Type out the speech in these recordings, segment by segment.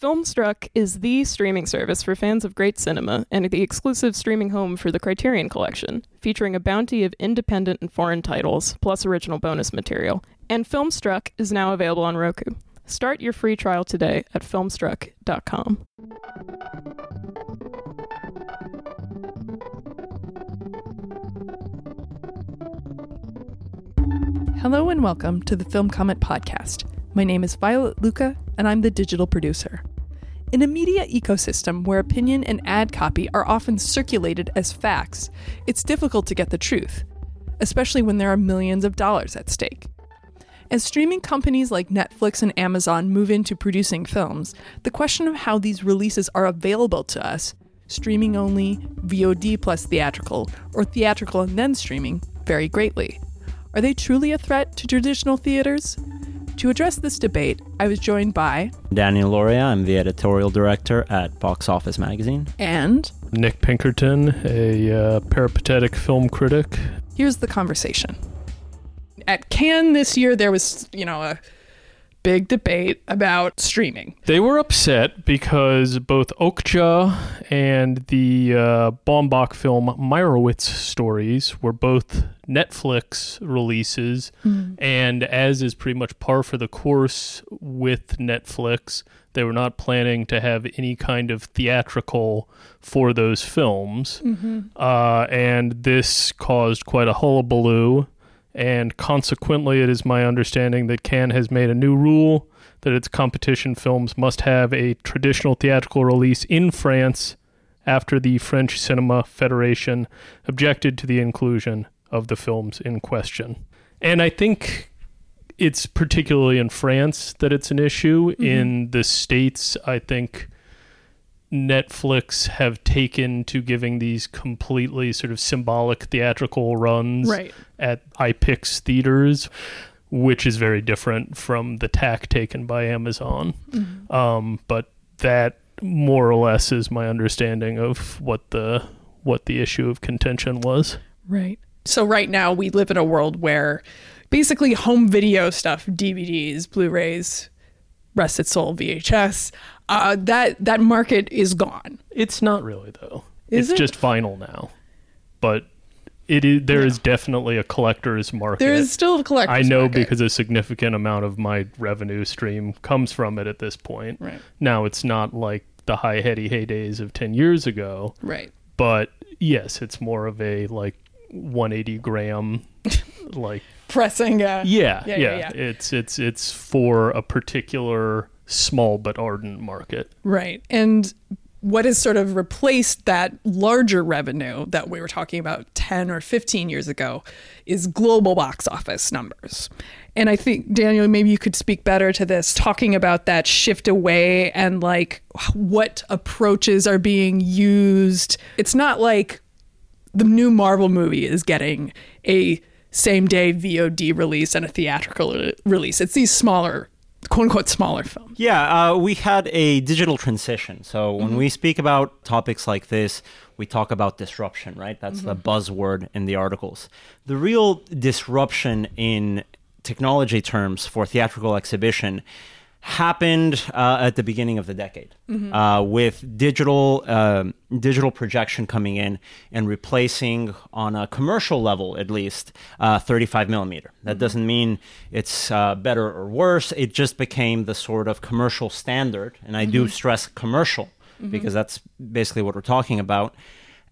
Filmstruck is the streaming service for fans of great cinema and the exclusive streaming home for the Criterion Collection, featuring a bounty of independent and foreign titles, plus original bonus material. And Filmstruck is now available on Roku. Start your free trial today at filmstruck.com. Hello and welcome to the Film Comment Podcast. My name is Violet Lucca, and I'm the digital producer. In a media ecosystem where opinion and ad copy are often circulated as facts, it's difficult to get the truth, especially when there are millions of dollars at stake. As streaming companies like Netflix and Amazon move into producing films, the question of how these releases are available to us streaming only, VOD plus theatrical, or theatrical and then streaming vary greatly. Are they truly a threat to traditional theaters? To address this debate, I was joined by Daniel Loria. I'm the editorial director at Box Office Magazine. And Nick Pinkerton, a uh, peripatetic film critic. Here's the conversation. At Cannes this year, there was, you know, a big debate about streaming. They were upset because both Okja and the uh, Baumbach film Meyerowitz stories were both Netflix releases. Mm. And as is pretty much par for the course with Netflix, they were not planning to have any kind of theatrical for those films. Mm-hmm. Uh, and this caused quite a hullabaloo and consequently, it is my understanding that Cannes has made a new rule that its competition films must have a traditional theatrical release in France after the French Cinema Federation objected to the inclusion of the films in question. And I think it's particularly in France that it's an issue. Mm-hmm. In the States, I think Netflix have taken to giving these completely sort of symbolic theatrical runs right. at iPic theaters, which is very different from the tack taken by Amazon. Mm-hmm. Um, but that more or less is my understanding of what the what the issue of contention was. Right. So right now we live in a world where basically home video stuff, DVDs, Blu-rays, rest its soul, VHS uh, that that market is gone. It's not really though. Is it's it? just vinyl now, but it is there yeah. is definitely a collector's market. There is still a collector's. I know market. because a significant amount of my revenue stream comes from it at this point. Right now, it's not like the high heady heydays of ten years ago. Right. But yes, it's more of a like 180 gram like pressing. Uh, yeah, yeah, yeah, yeah, yeah. It's it's it's for a particular small but ardent market. Right. And what has sort of replaced that larger revenue that we were talking about 10 or 15 years ago is global box office numbers. And I think, Daniel, maybe you could speak better to this, talking about that shift away and like what approaches are being used. It's not like the new Marvel movie is getting a same day VOD release and a theatrical release. It's these smaller quote unquote smaller films. Yeah, uh, we had a digital transition. So when mm-hmm. we speak about topics like this, we talk about disruption, right? That's mm-hmm. the buzzword in the articles. The real disruption in technology terms for theatrical exhibition happened uh, at the beginning of the decade mm-hmm. uh, with digital um, digital projection coming in and replacing on a commercial level at least uh, 35 millimeter that mm-hmm. doesn't mean it's uh, better or worse it just became the sort of commercial standard and i mm-hmm. do stress commercial mm-hmm. because that's basically what we're talking about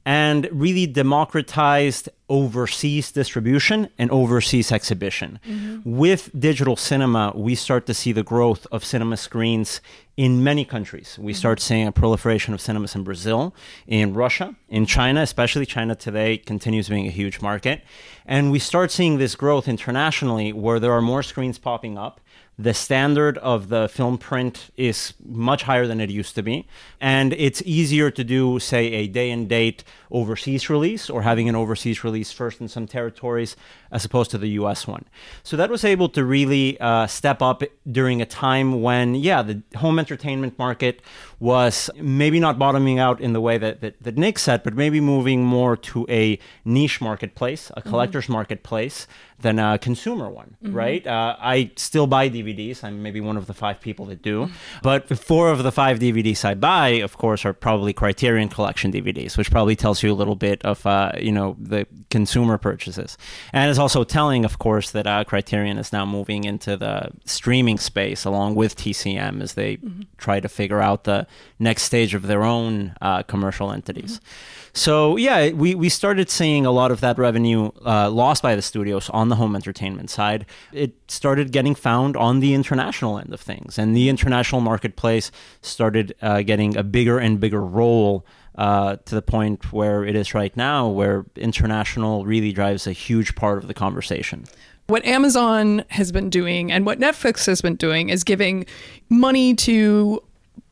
and really democratized overseas distribution and overseas exhibition. Mm-hmm. With digital cinema, we start to see the growth of cinema screens in many countries. We mm-hmm. start seeing a proliferation of cinemas in Brazil, in Russia, in China, especially China today continues being a huge market. And we start seeing this growth internationally where there are more screens popping up the standard of the film print is much higher than it used to be. And it's easier to do, say, a day and date overseas release or having an overseas release first in some territories as opposed to the US one. So that was able to really uh, step up during a time when, yeah, the home entertainment market was maybe not bottoming out in the way that, that, that Nick said, but maybe moving more to a niche marketplace, a mm-hmm. collector's mm-hmm. marketplace than a consumer one, mm-hmm. right? Uh, I still buy DVDs. I'm maybe one of the five people that do. But four of the five DVDs I buy, of course, are probably Criterion Collection DVDs, which probably tells you a little bit of uh, you know the consumer purchases, and it's also telling, of course, that uh, Criterion is now moving into the streaming space along with TCM as they mm-hmm. try to figure out the next stage of their own uh, commercial entities. Mm-hmm. So yeah, we, we started seeing a lot of that revenue uh, lost by the studios on the home entertainment side. It started getting found on the international end of things, and the international marketplace started uh, getting a bigger and bigger role uh, to the point where it is right now, where international really drives a huge part of the conversation. What Amazon has been doing and what Netflix has been doing is giving money to,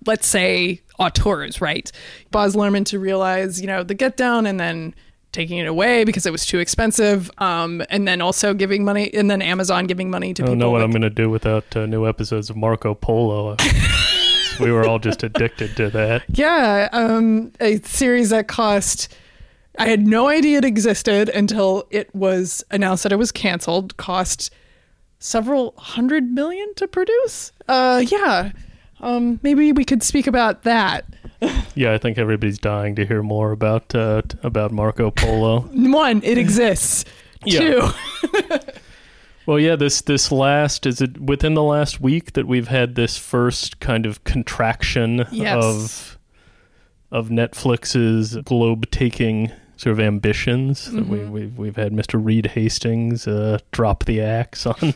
let's say, auteurs, right? Baz Luhrmann to realize, you know, the Get Down and then taking it away because it was too expensive, um, and then also giving money, and then Amazon giving money to I don't know what I'm going to do without uh, new episodes of Marco Polo. we were all just addicted to that. Yeah, um, a series that cost. I had no idea it existed until it was announced that it was canceled. Cost several hundred million to produce. Uh, yeah, um, maybe we could speak about that. yeah, I think everybody's dying to hear more about uh, about Marco Polo. One, it exists. Two. well, yeah, this this last is it within the last week that we've had this first kind of contraction yes. of of Netflix's globe taking sort of ambitions. Mm-hmm. We, we've we've had Mr. Reed Hastings uh, drop the axe on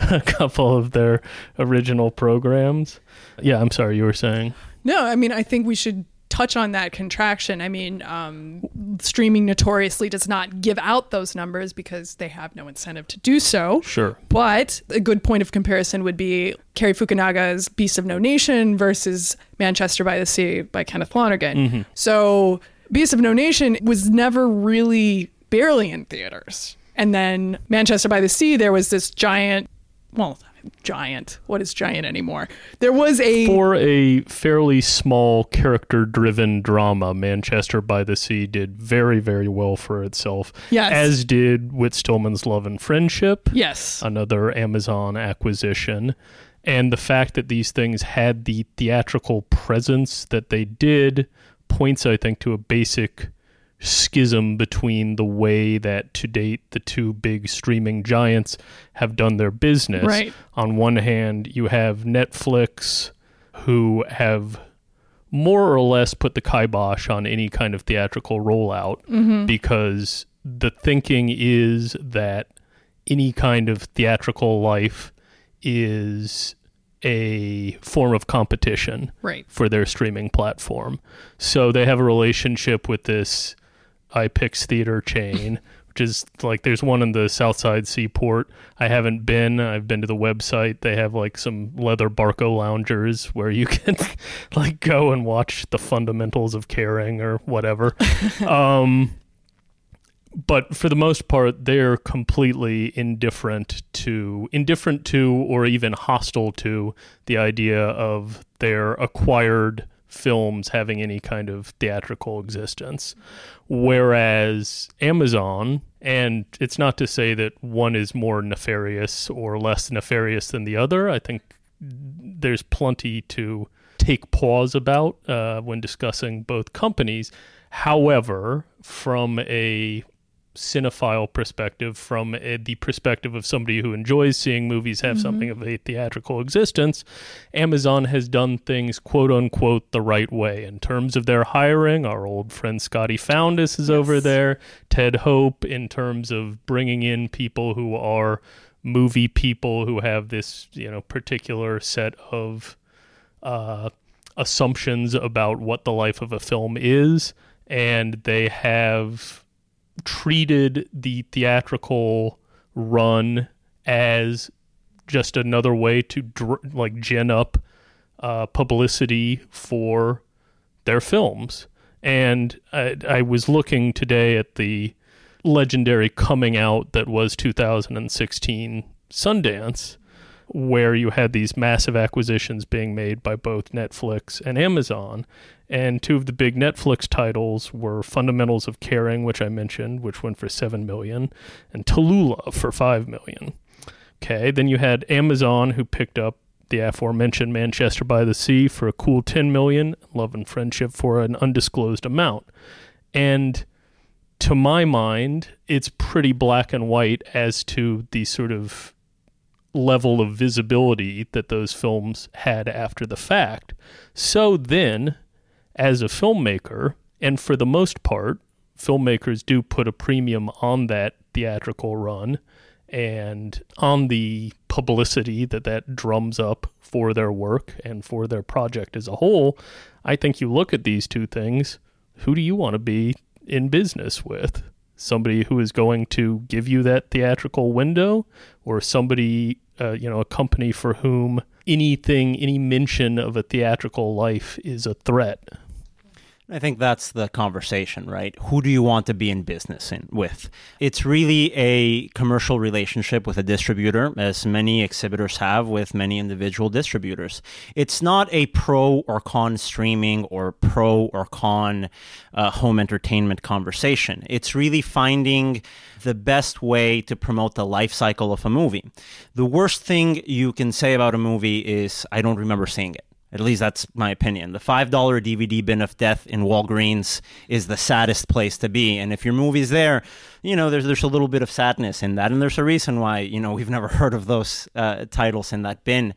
a couple of their original programs. Yeah, I'm sorry, you were saying. No, I mean I think we should touch on that contraction. I mean, um, streaming notoriously does not give out those numbers because they have no incentive to do so. Sure. But a good point of comparison would be Cary Fukunaga's Beast of No Nation versus Manchester by the Sea by Kenneth Lonergan. Mm-hmm. So Beast of No Nation was never really barely in theaters. And then Manchester by the Sea, there was this giant, well, giant. What is giant anymore? There was a for a fairly small character-driven drama. Manchester by the Sea did very, very well for itself. Yes, as did Whit Stillman's Love and Friendship. Yes, another Amazon acquisition. And the fact that these things had the theatrical presence that they did points, I think, to a basic schism between the way that to date the two big streaming giants have done their business. Right. On one hand, you have Netflix, who have more or less put the kibosh on any kind of theatrical rollout mm-hmm. because the thinking is that any kind of theatrical life is a form of competition right. for their streaming platform. So they have a relationship with this iPic theater chain, which is like there's one in the South Street Seaport. I haven't been. I've been to the website. They have like some leather Barcaloungers where you can like go and watch the fundamentals of caring or whatever. um, but for the most part, they're completely indifferent to, indifferent to, or even hostile to the idea of their acquired films having any kind of theatrical existence. Whereas Amazon, and it's not to say that one is more nefarious or less nefarious than the other. I think there's plenty to take pause about uh, when discussing both companies. However, from a cinephile perspective, from a, the perspective of somebody who enjoys seeing movies have mm-hmm. something of a theatrical existence, Amazon has done things quote unquote the right way in terms of their hiring. Our old friend Scotty Foundas is yes. over there. Ted Hope in terms of bringing in people who are movie people who have this you know particular set of uh, assumptions about what the life of a film is, and they have treated the theatrical run as just another way to dr- like gin up uh, publicity for their films. And I, I, was looking today at the legendary coming out that was 2016 Sundance, where you had these massive acquisitions being made by both Netflix and Amazon. And two of the big Netflix titles were Fundamentals of Caring, which I mentioned, which went for 7 million, and Tallulah for 5 million. Okay. Then you had Amazon, who picked up the aforementioned Manchester by the Sea for a cool 10 million, Love and Friendship for an undisclosed amount. And to my mind, it's pretty black and white as to the sort of level of visibility that those films had after the fact. So then, as a filmmaker, and for the most part, filmmakers do put a premium on that theatrical run and on the publicity that that drums up for their work and for their project as a whole. I think you look at these two things, who do you want to be in business with? Somebody who is going to give you that theatrical window or somebody, uh, you know, a company for whom anything, any mention of a theatrical life is a threat? I think that's the conversation, right? Who do you want to be in business in, with? It's really a commercial relationship with a distributor, as many exhibitors have with many individual distributors. It's not a pro or con streaming or pro or con uh, home entertainment conversation. It's really finding the best way to promote the life cycle of a movie. The worst thing you can say about a movie is, I don't remember seeing it. At least that's my opinion. The $5 DVD bin of death in Walgreens is the saddest place to be. And if your movie's there, you know, there's, there's a little bit of sadness in that. And there's a reason why, you know, we've never heard of those uh, titles in that bin.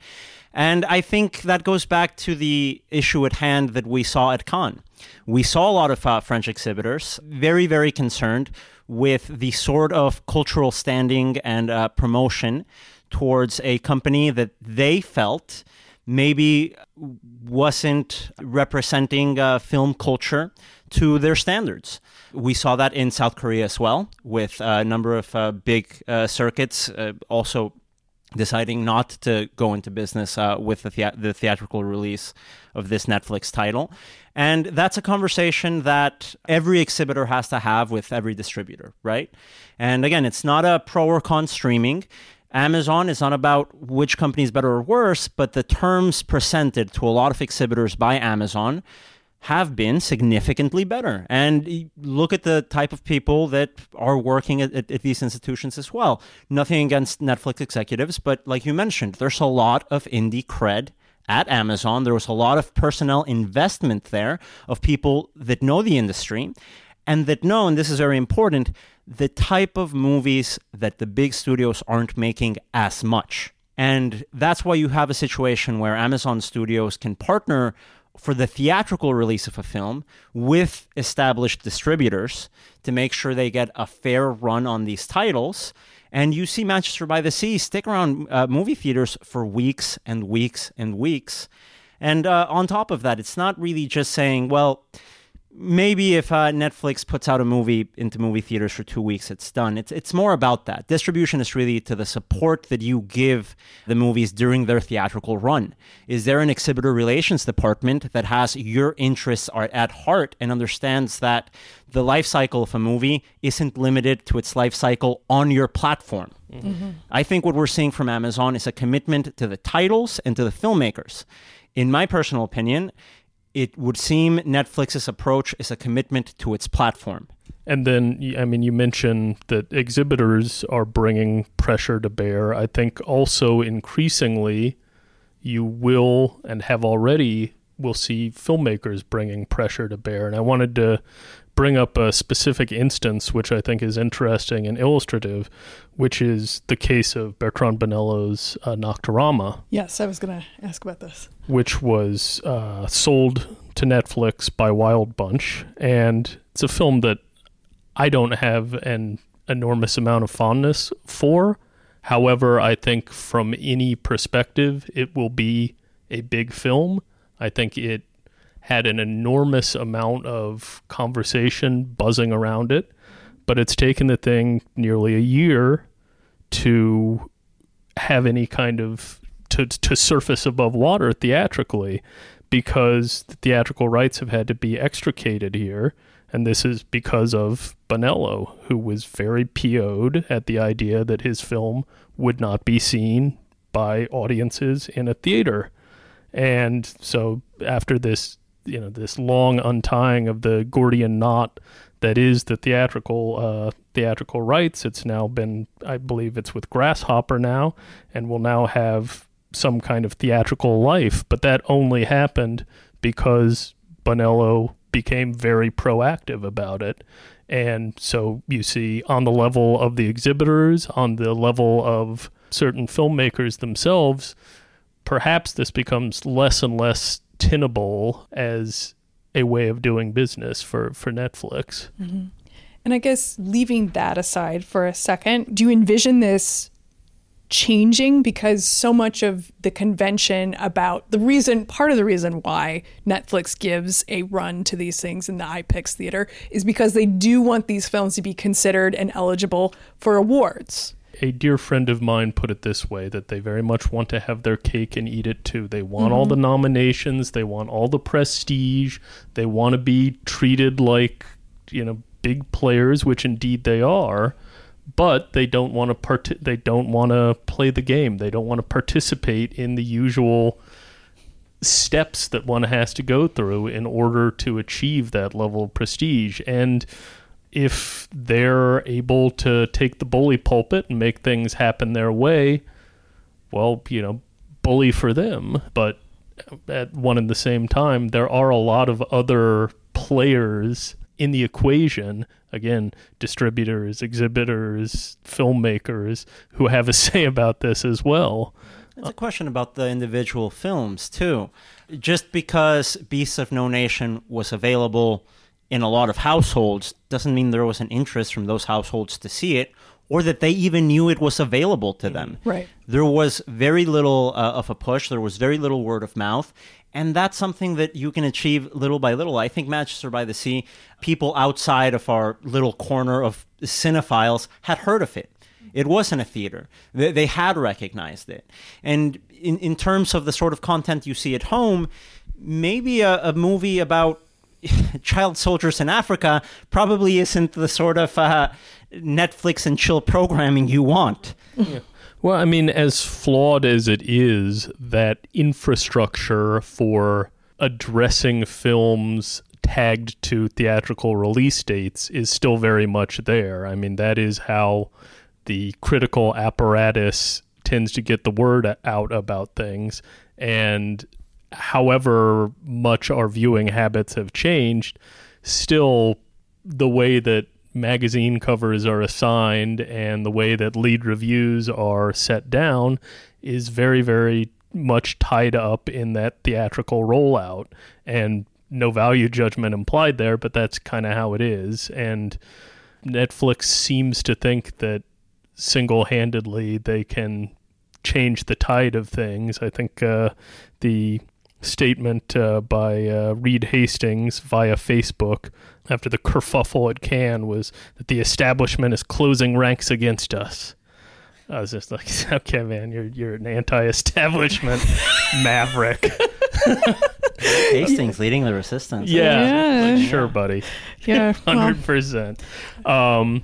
And I think that goes back to the issue at hand that we saw at Cannes. We saw a lot of uh, French exhibitors very, very concerned with the sort of cultural standing and uh, promotion towards a company that they felt maybe wasn't representing uh, film culture to their standards. We saw that in South Korea as well, with a number of uh, big uh, circuits uh, also deciding not to go into business uh, with the, thea- the theatrical release of this Netflix title. And that's a conversation that every exhibitor has to have with every distributor, right? And again, it's not a pro or con streaming. Amazon is not about which company is better or worse, but the terms presented to a lot of exhibitors by Amazon have been significantly better. And look at the type of people that are working at, at, at, these institutions as well. Nothing against Netflix executives, but like you mentioned, there's a lot of indie cred at Amazon. There was a lot of personnel investment there of people that know the industry and that no, and this is very important, the type of movies that the big studios aren't making as much. And that's why you have a situation where Amazon Studios can partner for the theatrical release of a film with established distributors to make sure they get a fair run on these titles. And you see Manchester by the Sea stick around uh, movie theaters for weeks and weeks and weeks. And uh, on top of that, it's not really just saying, well, maybe if uh, Netflix puts out a movie into movie theaters for two weeks, it's done. It's it's more about that. Distribution is really to the support that you give the movies during their theatrical run. Is there an exhibitor relations department that has your interests are at heart and understands that the life cycle of a movie isn't limited to its life cycle on your platform? Mm-hmm. I think what we're seeing from Amazon is a commitment to the titles and to the filmmakers. In my personal opinion, it would seem Netflix's approach is a commitment to its platform. And then, I mean, you mentioned that exhibitors are bringing pressure to bear. I think also increasingly, you will and have already will see filmmakers bringing pressure to bear. And I wanted to bring up a specific instance, which I think is interesting and illustrative, which is the case of Bertrand Bonello's uh, Nocturama. Yes, I was going to ask about this. Which was uh, sold to Netflix by Wild Bunch. And it's a film that I don't have an enormous amount of fondness for. However, I think from any perspective, it will be a big film. I think it had an enormous amount of conversation buzzing around it, but it's taken the thing nearly a year to have any kind of to to surface above water theatrically because the theatrical rights have had to be extricated here. And this is because of Bonello who was very PO'd at the idea that his film would not be seen by audiences in a theater. And so after this you know this long untying of the Gordian knot that is the theatrical uh, theatrical rights. It's now been, I believe, it's with Grasshopper now, and will now have some kind of theatrical life. But that only happened because Bonello became very proactive about it. And so you see, on the level of the exhibitors, on the level of certain filmmakers themselves, perhaps this becomes less and less tenable as a way of doing business for, for Netflix. Mm-hmm. And I guess leaving that aside for a second, do you envision this changing because so much of the convention about the reason part of the reason why Netflix gives a run to these things in the iPic theater is because they do want these films to be considered and eligible for awards. A dear friend of mine put it this way that they very much want to have their cake and eat it too. They want mm-hmm. all the nominations, they want all the prestige, they want to be treated like, you know, big players, which indeed they are but they don't want to part- they don't want to play the game. They don't want to participate in the usual steps that one has to go through in order to achieve that level of prestige. And if they're able to take the bully pulpit and make things happen their way, well, you know, bully for them. But at one and the same time, there are a lot of other players in the equation. Again distributors exhibitors filmmakers who have a say about this as well. It's a question about the individual films too. Just because beasts of no nation was available in a lot of households doesn't mean there was an interest from those households to see it or that they even knew it was available to them. Right. There was very little uh, of a push. There was very little word of mouth. And that's something that you can achieve little by little. I think Manchester by the Sea, people outside of our little corner of cinephiles had heard of it. It wasn't a theater. They, they had recognized it. And in, in terms of the sort of content you see at home, maybe a, a movie about child soldiers in Africa probably isn't the sort of uh, Netflix and chill programming you want. Yeah. Well, I mean, as flawed as it is, that infrastructure for addressing films tagged to theatrical release dates is still very much there. I mean, that is how the critical apparatus tends to get the word out about things. And however much our viewing habits have changed, still the way that magazine covers are assigned and the way that lead reviews are set down is very, very much tied up in that theatrical rollout. And no value judgment implied there, but that's kind of how it is. And Netflix seems to think that single handedly they can change the tide of things. I think uh, the statement uh, by uh, Reed Hastings via Facebook after the kerfuffle at Cannes was that the establishment is closing ranks against us. I was just like, okay, man, you're you're an anti-establishment maverick. Hastings leading the resistance. Yeah, yeah. Like, sure, buddy. Yeah, hundred well. percent. Um,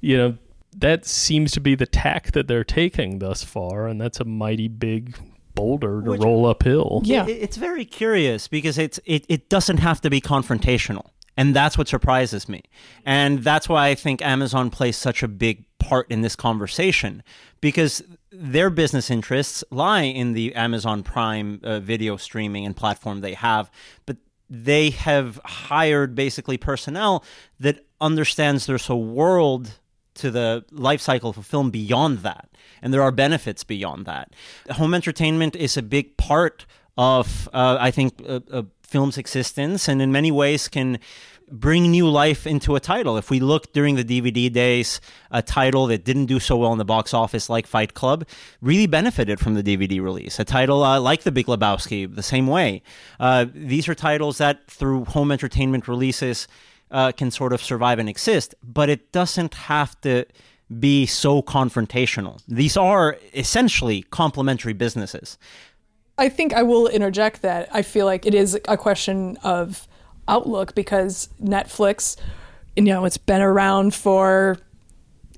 you know, that seems to be the tack that they're taking thus far, and that's a mighty big boulder to Which, roll uphill. Yeah, it, it's very curious because it's it, it doesn't have to be confrontational. And that's what surprises me. And that's why I think Amazon plays such a big part in this conversation because their business interests lie in the Amazon Prime uh, video streaming and platform they have. But they have hired basically personnel that understands there's a world to the life cycle of a film beyond that. And there are benefits beyond that. Home entertainment is a big part of, uh, I think, a, uh film's existence and in many ways can bring new life into a title. If we look during the DVD days, a title that didn't do so well in the box office, like Fight Club, really benefited from the DVD release. A title uh, like The Big Lebowski, the same way. Uh, these are titles that, through home entertainment releases, uh, can sort of survive and exist, but it doesn't have to be so confrontational. These are essentially complementary businesses. I think I will interject that I feel like it is a question of outlook because Netflix, you know, it's been around for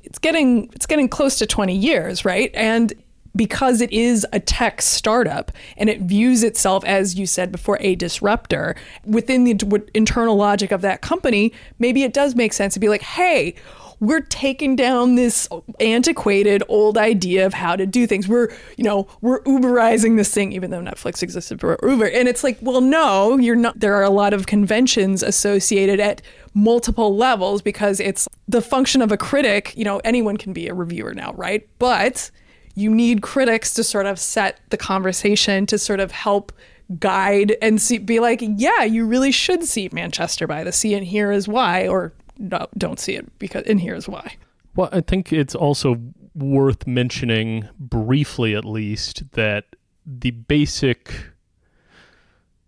it's getting it's getting close to 20 years, right? And because it is a tech startup and it views itself as you said before a disruptor within the internal logic of that company maybe it does make sense to be like hey we're taking down this antiquated old idea of how to do things. We're, you know, we're Uberizing this thing, even though Netflix existed for Uber. And it's like, well, no, you're not. There are a lot of conventions associated at multiple levels because it's the function of a critic. You know, anyone can be a reviewer now, right? But you need critics to sort of set the conversation to sort of help guide and see, be like, yeah, you really should see Manchester by the Sea, and here is why, or no, don't see it because and here's why. Well, I think it's also worth mentioning briefly, at least, that the basic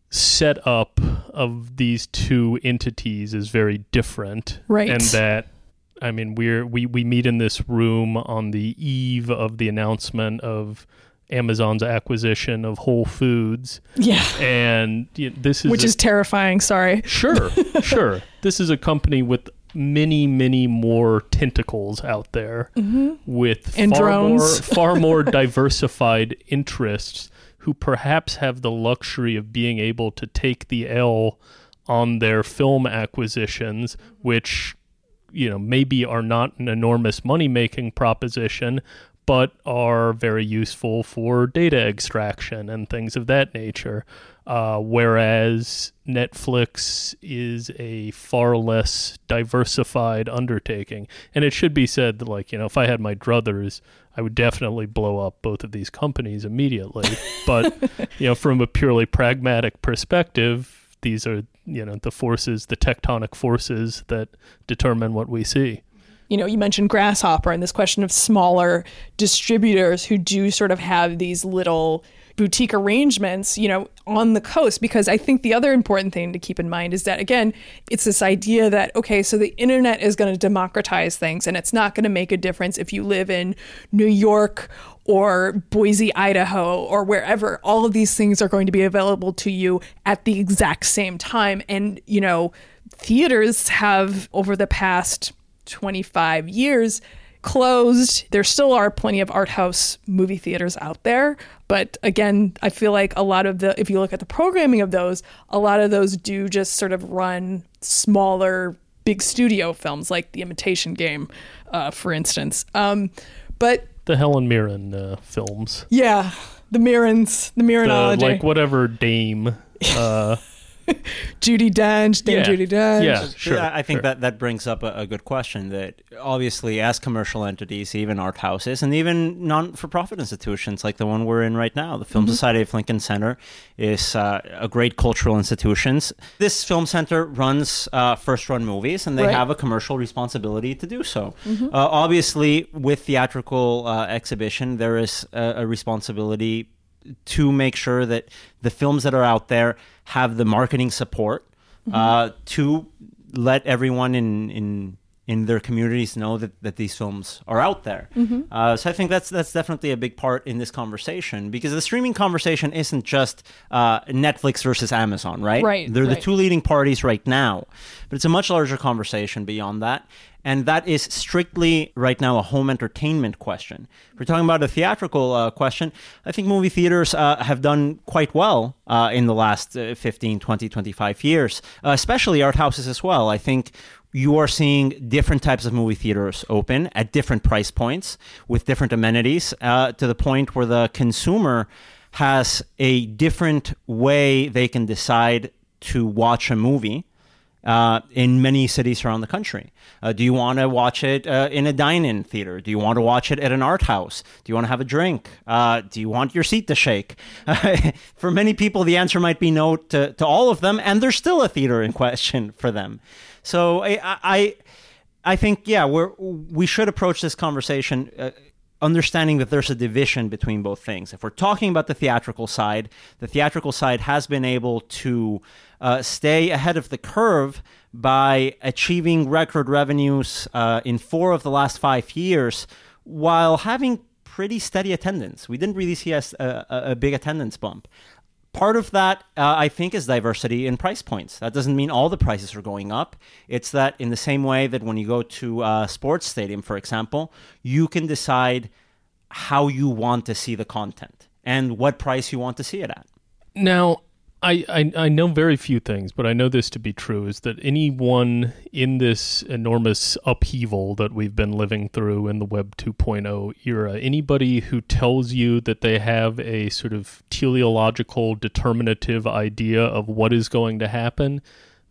setup of these two entities is very different, right? And that I mean, we're we we meet in this room on the eve of the announcement of Amazon's acquisition of Whole Foods. Yeah. And you know, this is Which a, is terrifying, sorry. Sure. sure. This is a company with many, many more tentacles out there mm-hmm. with and far drones. more far more diversified interests who perhaps have the luxury of being able to take the L on their film acquisitions, which you know maybe are not an enormous money making proposition, but are very useful for data extraction and things of that nature. Uh, whereas Netflix is a far less diversified undertaking. And it should be said that, like, you know, if I had my druthers, I would definitely blow up both of these companies immediately. but, you know, from a purely pragmatic perspective, these are, you know, the forces, the tectonic forces that determine what we see you know, you mentioned Grasshopper and this question of smaller distributors who do sort of have these little boutique arrangements, you know, on the coast. Because I think the other important thing to keep in mind is that, again, it's this idea that, okay, so the internet is going to democratize things and it's not going to make a difference if you live in New York or Boise, Idaho, or wherever. All of these things are going to be available to you at the exact same time. And, you know, theaters have, over the past 25 years closed. There still are plenty of art house movie theaters out there, but again, I feel like a lot of the if you look at the programming of those, a lot of those do just sort of run smaller big studio films like The Imitation Game, uh, for instance. Um, but the Helen Mirren uh, films. Yeah, the Mirrens, the Mirrenology. like whatever Dame uh, Judi Dench, Dame yeah. Judi Dench. Yeah, sure. I think sure. that that brings up a, a, good question. That obviously, as commercial entities, even art houses, and even non-for-profit institutions like the one we're in right now, the Film mm-hmm. Society of Lincoln Center, is uh, a great cultural institution. This film center runs uh, first-run movies, and they right. have a commercial responsibility to do so. Mm-hmm. Uh, obviously, with theatrical uh, exhibition, there is a, a responsibility to make sure that the films that are out there have the marketing support mm-hmm. uh, to let everyone in in in their communities know that, that these films are out there. Mm-hmm. Uh, so I think that's that's definitely a big part in this conversation because the streaming conversation isn't just uh, Netflix versus Amazon, right? Right. They're right. the two leading parties right now, but it's a much larger conversation beyond that. And that is strictly right now a home entertainment question. If we're talking about a theatrical uh, question, I think movie theaters uh, have done quite well uh, in the last uh, 15, 20, 25 years, uh, especially art houses as well. I think you are seeing different types of movie theaters open at different price points with different amenities uh, to the point where the consumer has a different way they can decide to watch a movie uh, in many cities around the country. Uh, do you want to watch it uh, in a dine-in theater? Do you want to watch it at an art house? Do you want to have a drink? Uh, do you want your seat to shake? for many people, the answer might be no to, to all of them, and there's still a theater in question for them. So I, I, I think yeah, we we should approach this conversation uh, understanding that there's a division between both things. If we're talking about the theatrical side, the theatrical side has been able to uh, stay ahead of the curve by achieving record revenues uh, in four of the last five years while having pretty steady attendance. We didn't really see a, a, a big attendance bump. Part of that, uh, I think, is diversity in price points. That doesn't mean all the prices are going up. It's that in the same way that when you go to a sports stadium, for example, you can decide how you want to see the content and what price you want to see it at. Now, I, I, I know very few things, but I know this to be true is that anyone in this enormous upheaval that we've been living through in the Web 2.0 era, anybody who tells you that they have a sort of teleological determinative idea of what is going to happen,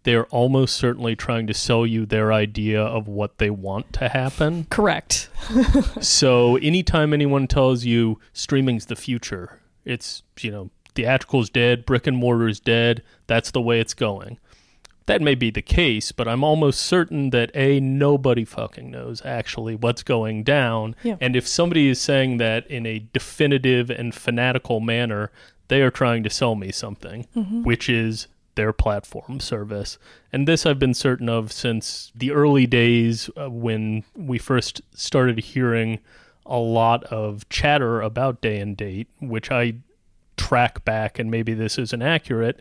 they're almost certainly trying to sell you their idea of what they want to happen. Correct. so anytime anyone tells you streaming's the future, it's, you know, theatrical's dead, brick and mortar's dead, that's the way it's going. That may be the case, but I'm almost certain that A, nobody fucking knows actually what's going down. Yeah. And if somebody is saying that in a definitive and fanatical manner, they are trying to sell me something, which is their platform service. And this I've been certain of since the early days uh, when we first started hearing a lot of chatter about day and date, which I track back, and maybe this isn't accurate,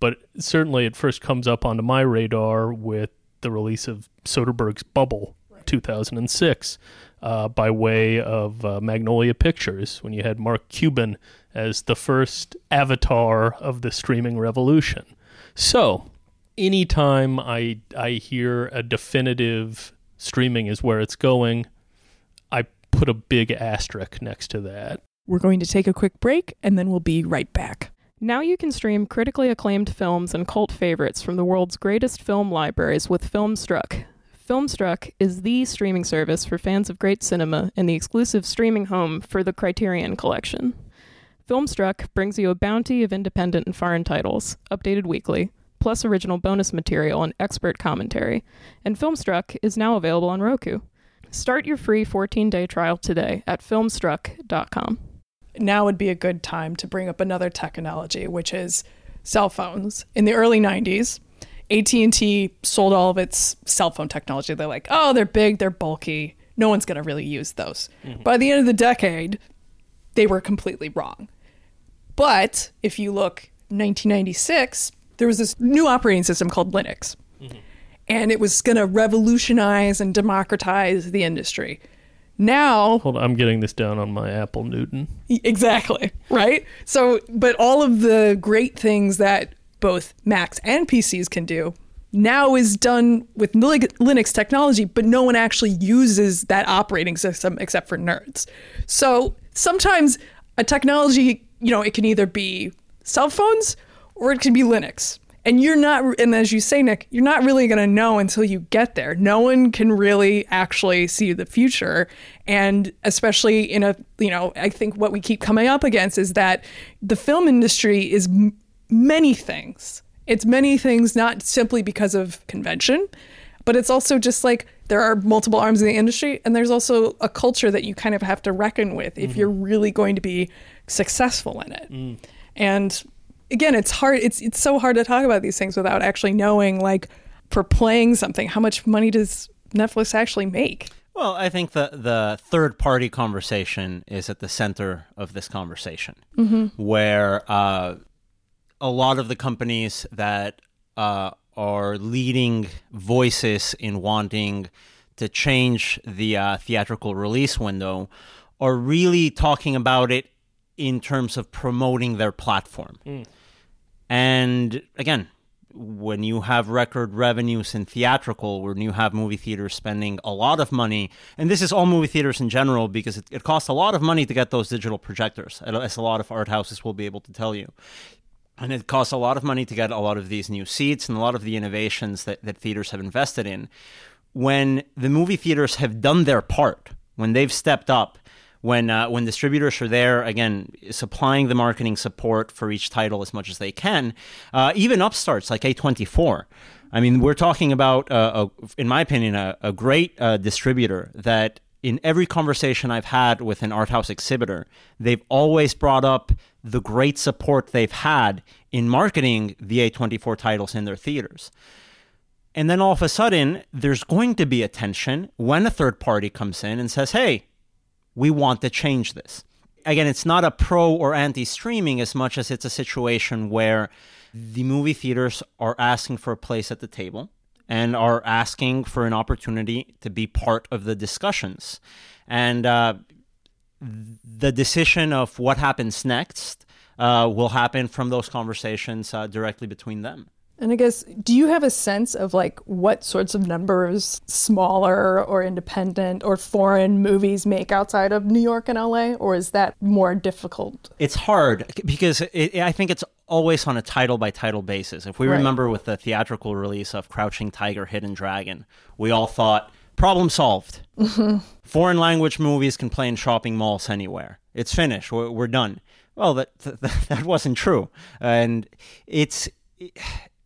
but certainly it first comes up onto my radar with the release of Soderbergh's Bubble, 2006, uh, by way of uh, Magnolia Pictures, when you had Mark Cuban as the first avatar of the streaming revolution. So, anytime I I hear a definitive streaming is where it's going, I put a big asterisk next to that. We're going to take a quick break and then we'll be right back. Now you can stream critically acclaimed films and cult favorites from the world's greatest film libraries with Filmstruck. Filmstruck is the streaming service for fans of great cinema and the exclusive streaming home for the Criterion Collection. Filmstruck brings you a bounty of independent and foreign titles, updated weekly, plus original bonus material and expert commentary. And Filmstruck is now available on Roku. Start your free 14-day trial today at filmstruck.com. Now would be a good time to bring up another tech analogy, which is cell phones. In the early 90s, AT&T sold all of its cell phone technology. They're like, "Oh, they're big, they're bulky. No one's going to really use those." Mm-hmm. By the end of the decade, they were completely wrong. But if you look 1996, there was this new operating system called Linux. Mm-hmm. And it was going to revolutionize and democratize the industry. Now, Hold on, I'm getting this down on my Apple Newton. Exactly. Right? So, but all of the great things that both Macs and PCs can do now is done with Linux technology, but no one actually uses that operating system except for nerds. So sometimes a technology, you know, it can either be cell phones or it can be Linux. And you're not, and as you say, Nick, you're not really going to know until you get there. No one can really actually see the future. And especially in a, you know, I think what we keep coming up against is that the film industry is m- many things. It's many things, not simply because of convention, but it's also just like there are multiple arms in the industry, and there's also a culture that you kind of have to reckon with if mm-hmm. you're really going to be successful in it. Mm. And again, it's hard. It's it's so hard to talk about these things without actually knowing, like, for playing something, how much money does Netflix actually make? Well, I think the the third party conversation is at the center of this conversation, where uh, a lot of the companies that uh, are leading voices in wanting to change the uh, theatrical release window are really talking about it in terms of promoting their platform. And again, when you have record revenues in theatrical, when you have movie theaters spending a lot of money, and this is all movie theaters in general because it, it costs a lot of money to get those digital projectors, as a lot of art houses will be able to tell you. And it costs a lot of money to get a lot of these new seats and a lot of the innovations that, that theaters have invested in. When the movie theaters have done their part, when they've stepped up, when uh, when distributors are there again supplying the marketing support for each title as much as they can uh, even upstarts like a24 i mean we're talking about uh, a, in my opinion a, a great uh, distributor that in every conversation i've had with an art house exhibitor they've always brought up the great support they've had in marketing the a24 titles in their theaters. And then all of a sudden there's going to be a tension when a third party comes in and says hey we want to change this. Again, it's not a pro or anti streaming as much as it's a situation where the movie theaters are asking for a place at the table and are asking for an opportunity to be part of the discussions. And uh, the decision of what happens next uh, will happen from those conversations uh, directly between them. And I guess, do you have a sense of like what sorts of numbers smaller or independent or foreign movies make outside of New York and LA, or is that more difficult? It's hard because it, I think it's always on a title by title basis. If we Right. remember with the theatrical release of Crouching Tiger, Hidden Dragon, we all thought problem solved. Foreign language movies can play in shopping malls anywhere. It's finished. We're, we're done. Well, that, that that wasn't true, and it's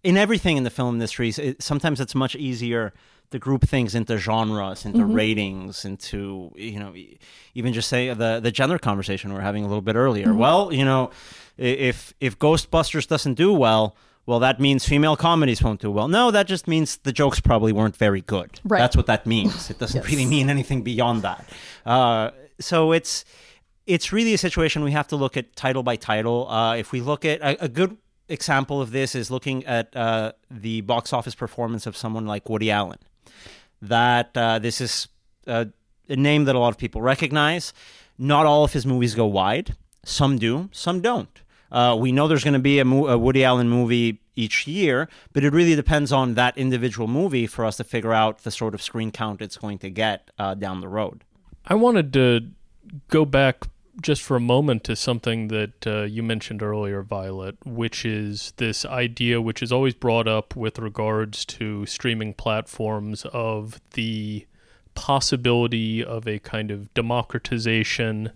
in everything in the film industry. It, sometimes it's much easier to group things into genres, into ratings, into you know, even just say the the gender conversation we we're having a little bit earlier. Well, you know, if if Ghostbusters doesn't do well. Well, that means female comedies won't do well. No, that just means the jokes probably weren't very good. Right. That's what that means. It doesn't Yes. really mean anything beyond that. Uh, so it's it's really a situation we have to look at title by title. Uh, if we look at a, a good example of this is looking at uh, the box office performance of someone like Woody Allen. That uh, this is uh, a name that a lot of people recognize. Not all of his movies go wide. Some do, some don't. Uh, we know there's going to be a, mo- a Woody Allen movie each year, but it really depends on that individual movie for us to figure out the sort of screen count it's going to get uh, down the road. I wanted to go back just for a moment to something that uh, you mentioned earlier, Violet, which is this idea, which is always brought up with regards to streaming platforms, of the possibility of a kind of democratization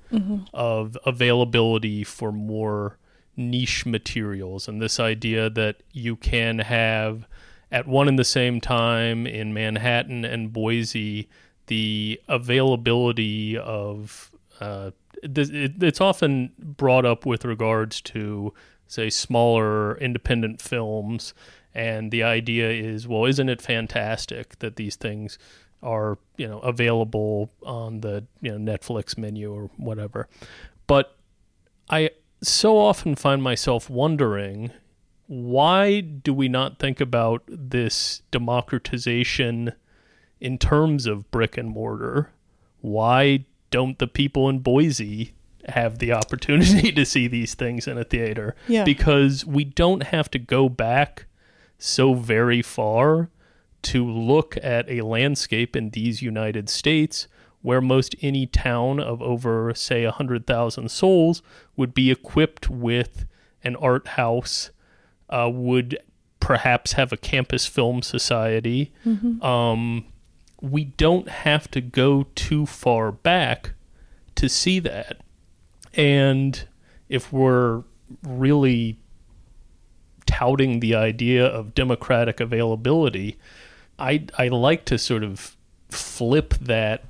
of availability for more niche materials, and this idea that you can have at one and the same time in Manhattan and Boise the availability of uh, it's often brought up with regards to say smaller independent films and the idea is well isn't it fantastic that these things are you know available on the you know Netflix menu or whatever but I so often find myself wondering why do we not think about this democratization in terms of brick and mortar? Why don't the people in Boise have the opportunity to see these things in a theater? Yeah. Because we don't have to go back so very far to look at a landscape in these United States where most any town of over, say, 100,000 souls would be equipped with an art house, uh, would perhaps have a campus film society. Um, we don't have to go too far back to see that. And if we're really touting the idea of democratic availability, I I like to sort of flip that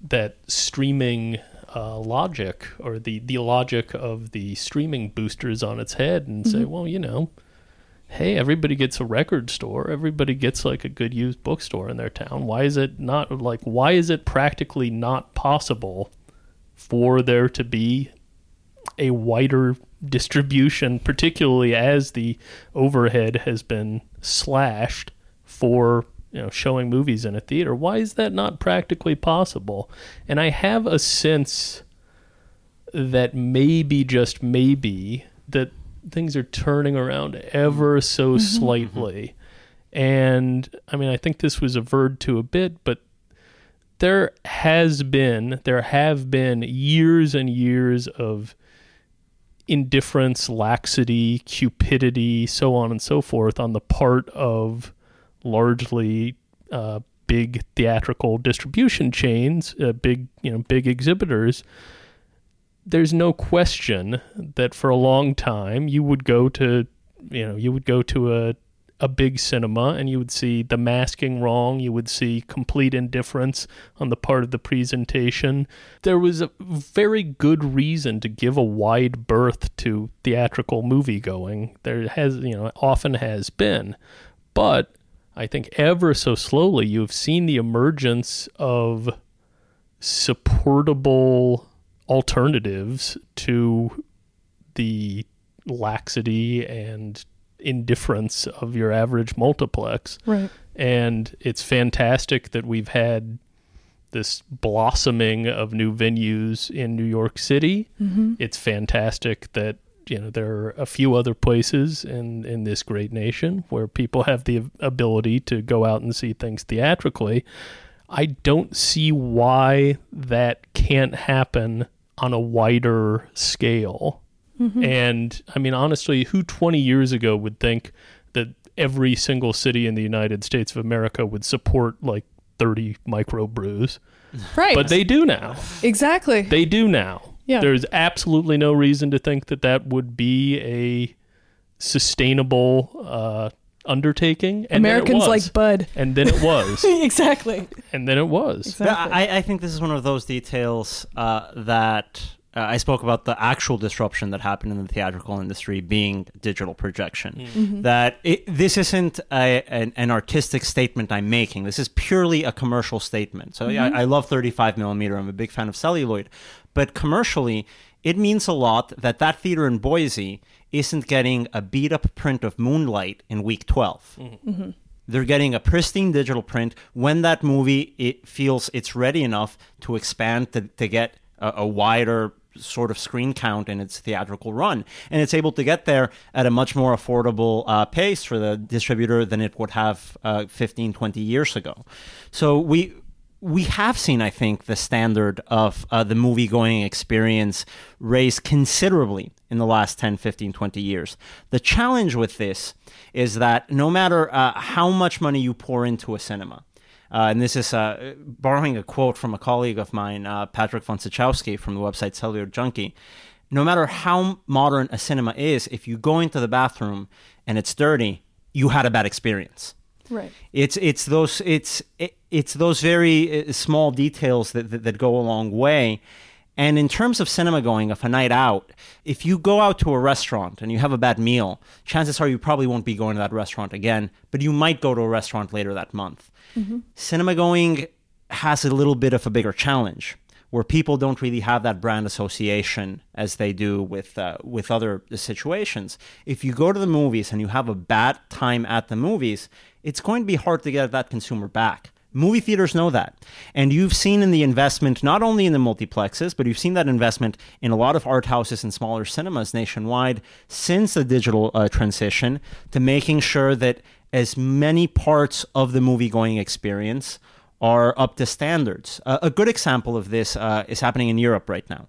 that streaming uh, logic or the the logic of the streaming boosters on its head and say, well, you know, hey, everybody gets a record store, everybody gets like a good used bookstore in their town. Why is it not like why is it practically not possible for there to be a wider distribution, particularly as the overhead has been slashed for you know showing movies in a theater. Why is that not practically possible? And I have a sense that maybe just maybe that things are turning around ever so slightly. And I mean, I think this was averred to a bit, but there has been, there have been years and years of indifference, laxity, cupidity, so on and so forth on the part of largely uh, big theatrical distribution chains, uh, big you know big exhibitors. There's no question that for a long time you would go to you know you would go to a a big cinema and you would see the masking wrong. You would see complete indifference on the part of the presentation. There was a very good reason to give a wide berth to theatrical movie going there has you know often has been. But i think ever so slowly you've seen the emergence of supportable alternatives to the laxity and indifference of your average multiplex Right. and it's fantastic that we've had this blossoming of new venues in New York City. Mm-hmm. It's fantastic that you know there are a few other places in in this great nation where people have the ability to go out and see things theatrically. I don't see why that can't happen on a wider scale. Mm-hmm. And I mean, honestly, who 20 years ago would think that every single city in the United States of America would support like 30 microbrews? Right. But they do now. exactly. They do now. Yeah. There's absolutely no reason to think that that would be a sustainable uh, undertaking. And Americans like Bud. And then it was. exactly. and then it was. Exactly. I, I think this is one of those details uh, that uh, I spoke about the actual disruption that happened in the theatrical industry being digital projection. Mm-hmm. That it, this isn't a, an, an artistic statement I'm making. This is purely a commercial statement. So Mm-hmm. I, I love 35 millimeter. I'm a big fan of celluloid, but commercially, it means a lot that that theater in Boise isn't getting a beat up print of Moonlight in week 12. They're getting a pristine digital print. When that movie it feels it's ready enough to expand to, to get a, a wider sort of screen count in its theatrical run. And it's able to get there at a much more affordable uh, pace for the distributor than it would have uh, 15 20 years ago. So we we have seen, I think, the standard of uh, the movie going experience raised considerably in the last 10, 15, 20 years. The challenge with this is that no matter uh, how much money you pour into a cinema, uh, and this is uh, borrowing a quote from a colleague of mine, uh, Patrick von Sychowski from the website Celluloid Junkie. No matter how modern a cinema is, if you go into the bathroom and it's dirty, you had a bad experience. right. It's it's those it's it, it's those very uh, small details that, that that go a long way. And in terms of cinema going, of a night out, if you go out to a restaurant and you have a bad meal, chances are you probably won't be going to that restaurant again, but you might go to a restaurant later that month. Cinema going has a little bit of a bigger challenge where people don't really have that brand association as they do with uh, with other situations. If you go to the movies and you have a bad time at the movies, it's going to be hard to get that consumer back. Movie theaters know that. And you've seen in the investment, not only in the multiplexes, but you've seen that investment in a lot of art houses and smaller cinemas nationwide since the digital uh, transition to making sure that as many parts of the movie going experience are up to standards. Uh, a good example of this uh, is happening in Europe right now,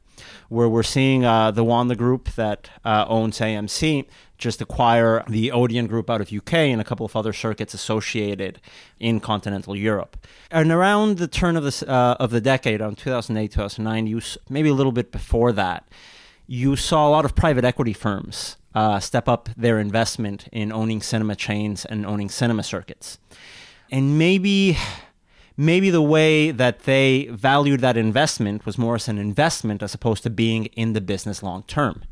where we're seeing uh, the Wanda Group that uh, owns AMC just acquire the Odeon Group out of UK and a couple of other circuits associated in continental Europe. And around the turn of the uh, of the decade, around 2008, 2009, you maybe a little bit before that, you saw a lot of private equity firms uh, step up their investment in owning cinema chains and owning cinema circuits. And maybe maybe the way that they valued that investment was more as an investment as opposed to being in the business long term.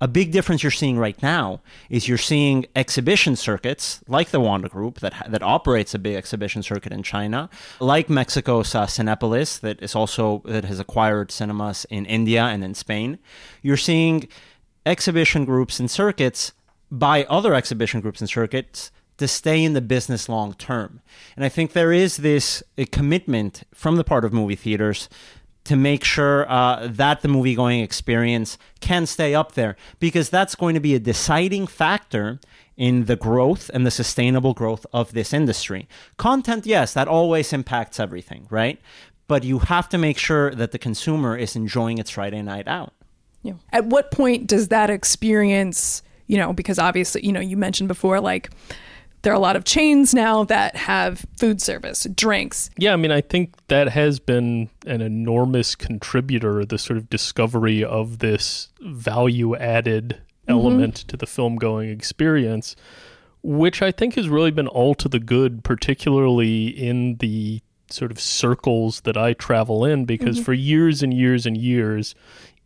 A big difference you're seeing right now is you're seeing exhibition circuits like the Wanda Group that that operates a big exhibition circuit in China, like Mexico's uh, Cinepolis that is also that has acquired cinemas in India and in Spain. You're seeing exhibition groups and circuits by other exhibition groups and circuits to stay in the business long term. And I think there is this a commitment from the part of movie theaters to make sure uh, that the movie going experience can stay up there because that's going to be a deciding factor in the growth and the sustainable growth of this industry. Content, yes, that always impacts everything, right? But you have to make sure that the consumer is enjoying its Friday night out. Yeah. At what point does that experience, you know, because obviously, you know, you mentioned before, like, there are a lot of chains now that have food service, drinks. Yeah, I mean, I think that has been an enormous contributor, the sort of discovery of this value added mm-hmm. element to the film going experience, which I think has really been all to the good, particularly in the sort of circles that I travel in, because mm-hmm. for years and years and years,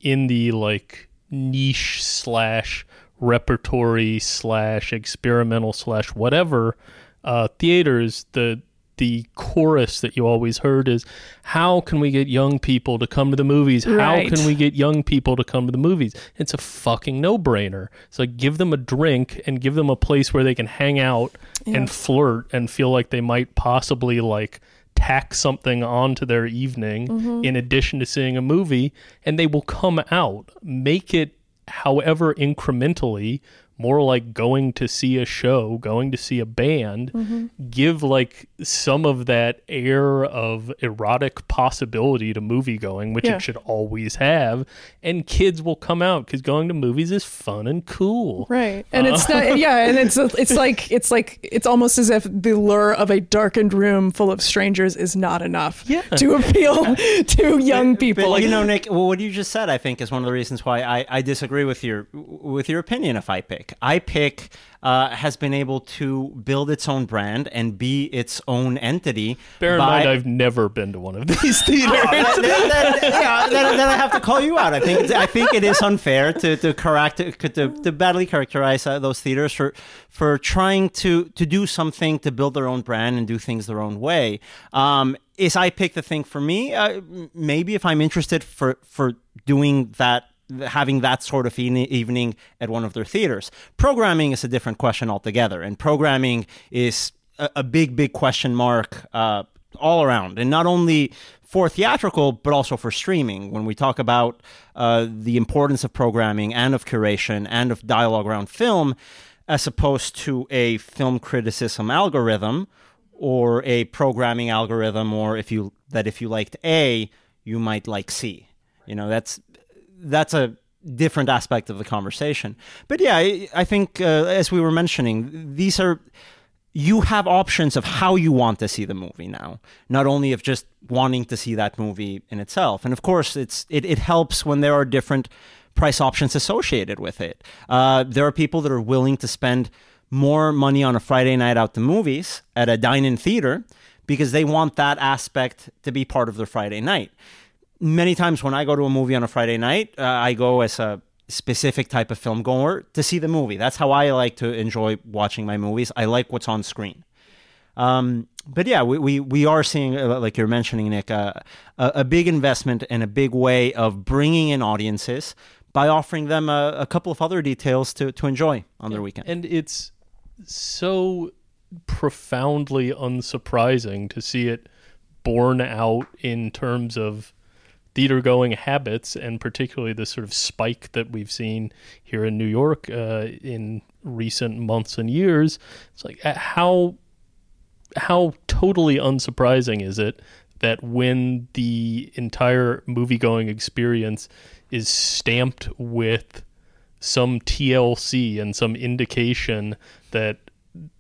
in the like niche slash repertory slash experimental slash whatever uh, theaters, the the chorus that you always heard is how can we get young people to come to the movies? How can we get young people to come to the movies? It's a fucking no-brainer. It's like give them a drink and give them a place where they can hang out Yeah. and flirt and feel like they might possibly like tack something onto their evening Mm-hmm. in addition to seeing a movie, and they will come out, make it however incrementally more like going to see a show, going to see a band, Mm-hmm. give like some of that air of erotic possibility to movie going, which Yeah. it should always have, and kids will come out because going to movies is fun and cool. Right. And it's not yeah, and it's it's like it's like it's almost as if the lure of a darkened room full of strangers is not enough Yeah. to appeal to young people. But Like, you know, Nick, well, what you just said, I think, is one of the reasons why I, I disagree with your with your opinion. If iPic, iPic uh, has been able to build its own brand and be its own entity. Bear in by- mind, I've never been to one of these theaters. then, then- yeah, then, then I have to call you out. I think I think it is unfair to to correct to, to, to badly characterize uh, those theaters for for trying to to do something to build their own brand and do things their own way. Um, is iPic the thing for me? Uh, maybe if I'm interested for for doing that. Having that sort of evening at one of their theaters. Programming is a different question altogether, and programming is a, a big, big question mark uh, all around, and not only for theatrical but also for streaming. When we talk about uh, the importance of programming and of curation and of dialogue around film, as opposed to a film criticism algorithm or a programming algorithm, or if you that if you liked A, you might like C. You know, that's that's a different aspect of the conversation. But yeah, I, I think uh, as we were mentioning, these are you have options of how you want to see the movie now, not only of just wanting to see that movie in itself. And of course, it's it, it helps when there are different price options associated with it. Uh, there are people that are willing to spend more money on a Friday night out to movies at a dine-in theater because they want that aspect to be part of their Friday night many times when I go to a movie on a Friday night, uh, I go as a specific type of film goer to see the movie. That's how I like to enjoy watching my movies. I like what's on screen. Um, but yeah, we, we, we are seeing, uh, like you're mentioning, Nick, uh, a, a big investment and a big way of bringing in audiences by offering them a, a couple of other details to, to enjoy on their weekend. And it's so profoundly unsurprising to see it borne out in terms of theater going habits and particularly the sort of spike that we've seen here in New York uh, in recent months and years. It's like uh, how how totally unsurprising is it that when the entire movie going experience is stamped with some TLC and some indication that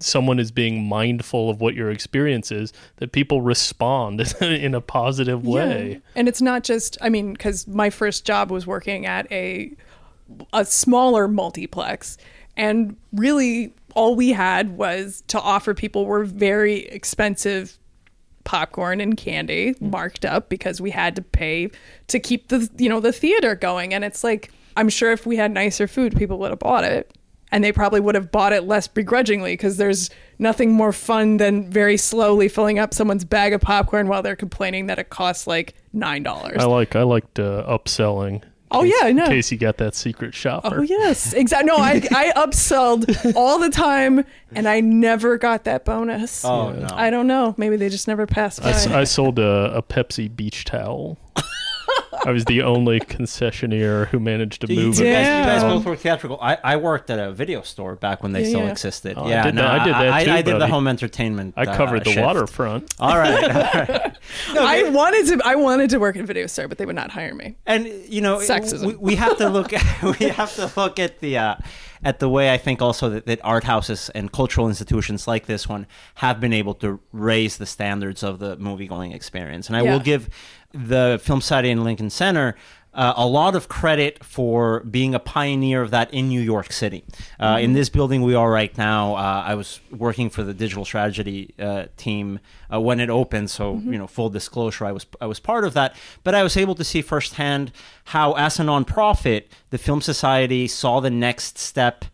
someone is being mindful of what your experience is, that people respond in a positive way. Yeah. And it's not just, I mean, because my first job was working at a a smaller multiplex, and really all we had was to offer people were very expensive popcorn and candy marked up because we had to pay to keep the you know the theater going and it's like i'm sure if we had nicer food people would have bought it and they probably would have bought it less begrudgingly because there's nothing more fun than very slowly filling up someone's bag of popcorn while they're complaining that it costs like nine dollars I like I liked uh, upselling. Oh, case- yeah, I know. In case you got that secret shopper. Oh yes, exactly. No, I I upsold all the time, and I never got that bonus. Oh, no. I don't know. Maybe they just never passed by. I, s- I sold a, a Pepsi beach towel. I was the only concessionaire who managed to You, you move guys, you guys both were theatrical. I, I worked at a video store back when they Yeah, still yeah. existed. Oh, I yeah, did no, that- I did that I, too, I did the home entertainment. I uh, covered the shift. waterfront. All right, all right. No, I but- wanted to. I wanted to work in video store, but they would not hire me. and you know, Sexism. We, we have to look. we have to look at the uh, at the way I think also that, that art houses and cultural institutions like this one have been able to raise the standards of the movie going experience. And I Yeah. will give the Film Society in Lincoln Center. Uh, a lot of credit for being a pioneer of that in New York City. Uh, In this building we are right now, uh, I was working for the digital strategy uh, team uh, when it opened. So you know, full disclosure, I was I was part of that. But I was able to see firsthand how, as a nonprofit, the Film Society saw the next step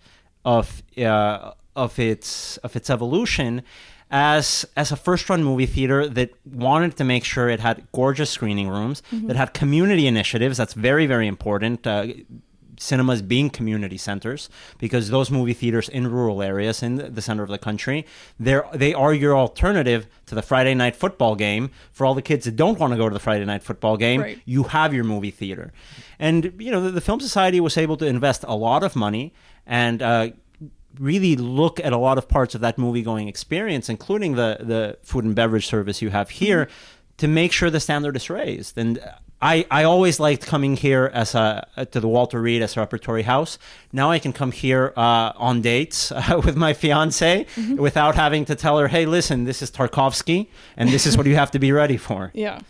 of uh, of its of its evolution as as a first run movie theater that wanted to make sure it had gorgeous screening rooms that had community initiatives. That's very very important uh, cinemas being community centers because those movie theaters in rural areas in the center of the country they're they are your alternative to the Friday night football game. For all the kids that don't want to go to the Friday night football game Right. you have your movie theater. And you know the, the film society was able to invest a lot of money and uh, really look at a lot of parts of that movie going experience including the the food and beverage service you have here to make sure the standard is raised and I, I always liked coming here as a to the Walter Reade as a repertory house. Now I can come here uh, on dates uh, with my fiance without having to tell her, "Hey, listen, this is Tarkovsky, and this is what you have to be ready for." Yeah.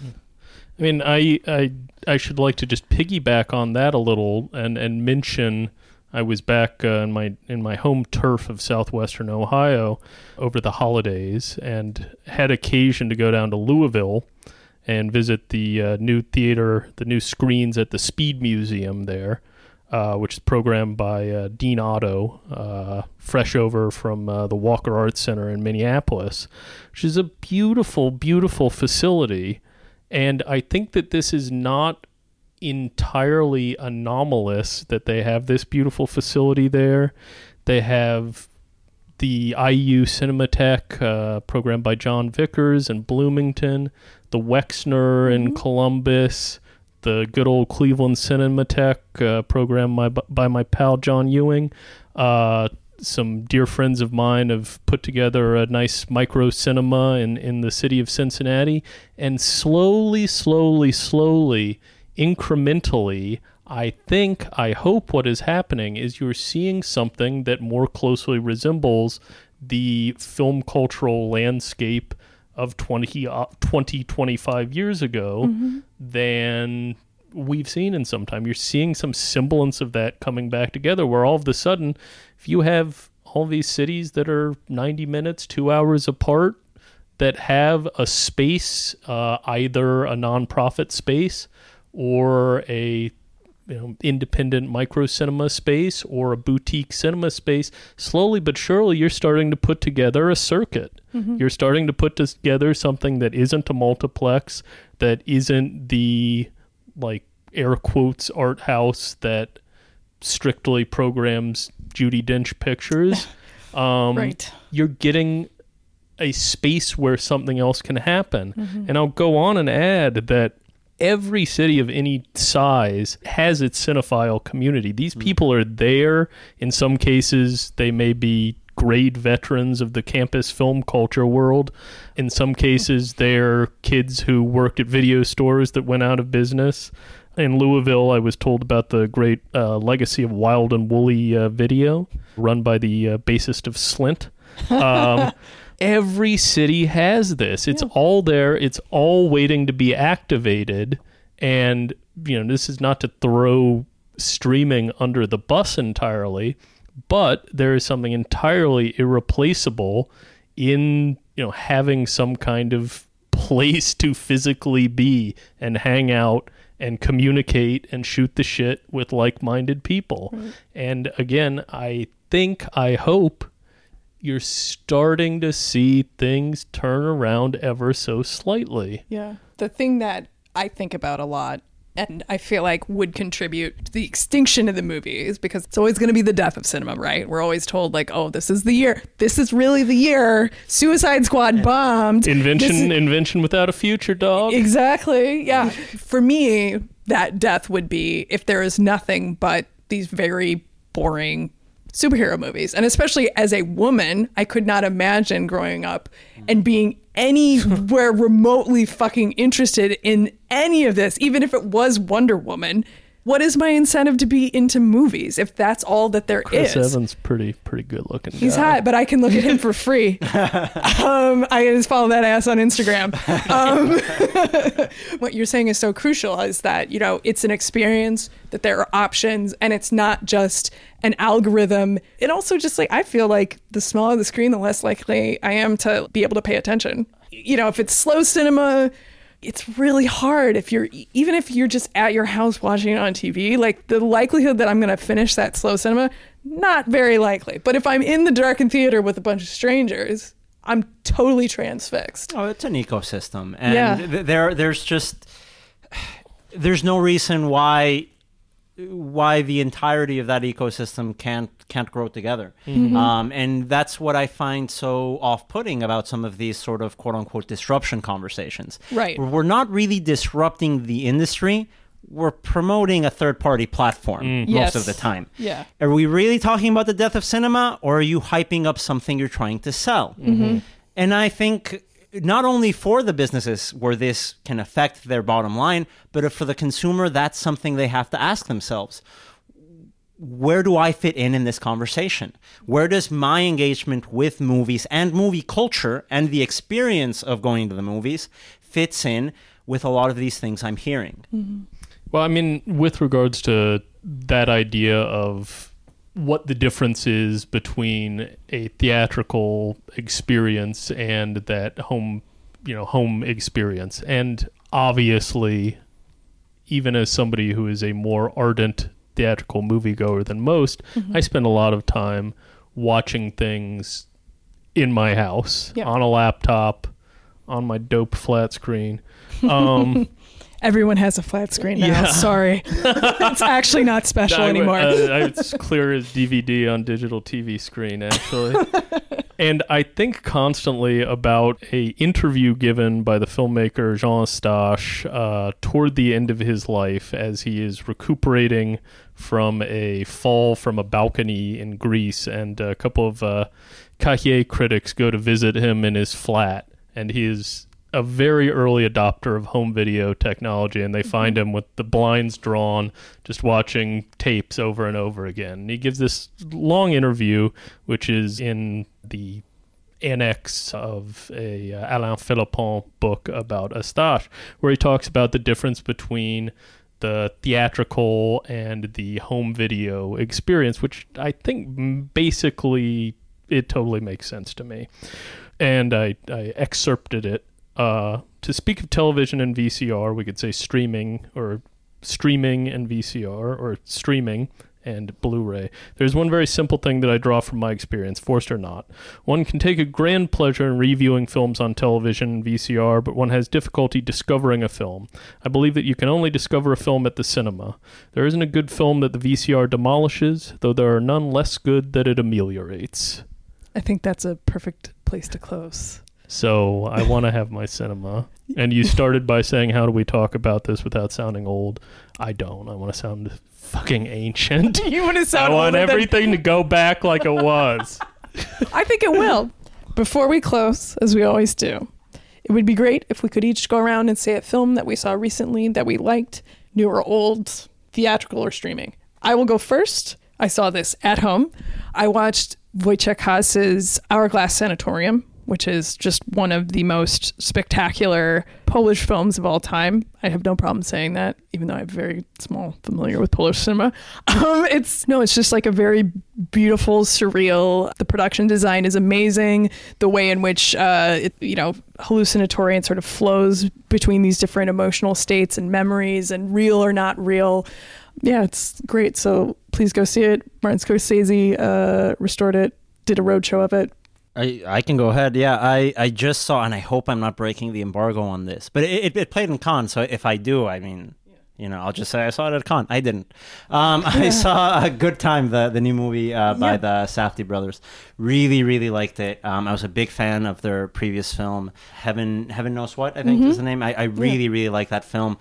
I mean, I, I I should like to just piggyback on that a little and and mention I was back uh, in my in my home turf of southwestern Ohio over the holidays and had occasion to go down to Louisville and visit the uh, new theater, the new screens at the Speed Museum there, uh, which is programmed by uh, Dean Otto, uh, fresh over from uh, the Walker Arts Center in Minneapolis, which is a beautiful, beautiful facility. And I think that this is not entirely anomalous that they have this beautiful facility there. They have the IU Cinematheque, uh, programmed by Jon Vickers in Bloomington, the Wexner in Columbus, the good old Cleveland Cinematheque, uh, programmed by, by my pal John Ewing. Uh, some dear friends of mine have put together a nice micro cinema in, in the city of Cincinnati. And slowly, slowly, slowly, incrementally, I think, I hope what is happening is you're seeing something that more closely resembles the film cultural landscape of 20, uh, 20 25 years ago than we've seen in some time. You're seeing some semblance of that coming back together where all of a sudden, if you have all these cities that are 90 minutes, two hours apart, that have a space, uh, either a nonprofit space or a you know, independent micro cinema space or a boutique cinema space, slowly but surely you're starting to put together a circuit. You're starting to put together something that isn't a multiplex, that isn't the like air quotes art house that strictly programs Judi Dench pictures. Um, Right. You're getting a space where something else can happen. And I'll go on and add that every city of any size has its cinephile community. These people are there. In some cases, they may be grade veterans of the campus film culture world. In some cases, they're kids who worked at video stores that went out of business. In Louisville, I was told about the great uh, legacy of Wild and Woolly uh, Video, run by the uh, bassist of Slint. Um, every city has this. It's all there. It's all waiting to be activated. And you know, this is not to throw streaming under the bus entirely, but there is something entirely irreplaceable in you know having some kind of place to physically be and hang out and communicate and shoot the shit with like-minded people. And again, I think I hope you're starting to see things turn around ever so slightly. Yeah. The thing that I think about a lot and I feel like would contribute to the extinction of the movies because it's always going to be the death of cinema, right? We're always told like, "Oh, this is the year. This is really the year Suicide Squad bombed." Invention, is- invention without a future, dog. Exactly. Yeah. For me, that death would be if there is nothing but these very boring superhero movies. And especially as a woman, I could not imagine growing up and being anywhere remotely fucking interested in any of this, even if it was Wonder Woman. What is my incentive to be into movies if that's all that there is? Chris Evans, pretty pretty good looking. He's guy. hot, but I can look at him for free. um, I just follow that ass on Instagram. Um, what you're saying is so crucial is that, you know, it's an experience, that there are options, and it's not just an algorithm. It also just like, I feel like the smaller the screen, the less likely I am to be able to pay attention. You know, if it's slow cinema, it's really hard if you're even if you're just at your house watching it on TV like the likelihood that I'm going to finish that slow cinema not very likely. But if I'm in the darkened theater with a bunch of strangers I'm totally transfixed. Oh, it's an ecosystem, and Yeah. th- there there's just there's no reason why why the entirety of that ecosystem can't can't grow together. Mm-hmm. Um, and that's what I find so off-putting about some of these sort of quote unquote disruption conversations. Right. We're not really disrupting the industry. We're promoting a third-party platform mm. most Yes. of the time. Yeah. Are we really talking about the death of cinema, or are you hyping up something you're trying to sell? Mm-hmm. And I think not only for the businesses where this can affect their bottom line, but for the consumer, that's something they have to ask themselves. Where do I fit in in this conversation? Where does my engagement with movies and movie culture and the experience of going to the movies fits in with a lot of these things I'm hearing? Mm-hmm. Well, I mean, with regards to that idea of what the difference is between a theatrical experience and that home, you know, home experience, and obviously, even as somebody who is a more ardent theatrical moviegoer than most, I spend a lot of time watching things in my house Yeah. on a laptop, on my dope flat screen. Um, Everyone has a flat screen now. Yeah. Sorry. it's actually not special I anymore. uh, it's clear as DVD on digital TV screen, actually. and I think constantly about a interview given by the filmmaker Jean Eustache uh, toward the end of his life as he is recuperating from a fall from a balcony in Greece, and a couple of uh, Cahiers critics go to visit him in his flat, and he is a very early adopter of home video technology, and they find him with the blinds drawn, just watching tapes over and over again. And he gives this long interview, which is in the annex of a uh, Alain Philippon book about Eustache, where he talks about the difference between the theatrical and the home video experience, which I think basically it totally makes sense to me. And I, I excerpted it. Uh, to speak of television and VCR, we could say streaming or streaming and VCR or streaming and Blu-ray. There's one very simple thing that I draw from my experience, forced or not. One can take a grand pleasure in reviewing films on television and VCR, but one has difficulty discovering a film. I believe that you can only discover a film at the cinema. There isn't a good film that the VCR demolishes, though there are none less good that it ameliorates. I think that's a perfect place to close. So I want to have my cinema. And you started by saying, "How do we talk about this without sounding old?" I don't. I want to sound fucking ancient. You want to sound. I want older than- everything to go back like it was. I think it will. Before we close, as we always do, it would be great if we could each go around and say a film that we saw recently that we liked, new or old, theatrical or streaming. I will go first. I saw this at home. I watched Wojciech Has's Hourglass Sanatorium, which is just one of the most spectacular Polish films of all time. I have no problem saying that, even though I'm very small familiar with Polish cinema. Um, it's no, it's just like a very beautiful, surreal. The production design is amazing. The way in which uh, it, you know, hallucinatory and sort of flows between these different emotional states and memories, and real or not real. Yeah, it's great. So please go see it. Martin Scorsese uh, restored it, did a roadshow of it. I, I can go ahead. Yeah, I, I just saw, and I hope I'm not breaking the embargo on this, but it, it, it played in Cannes, so if I do, I mean, you know, I'll just say I saw it at Cannes. I didn't. Um, I saw a good time, the the new movie uh, by Yeah. the Safdie brothers. Really, really liked it. Um, I was a big fan of their previous film, Heaven Heaven Knows What. I think is the name. I, I really, really like that film.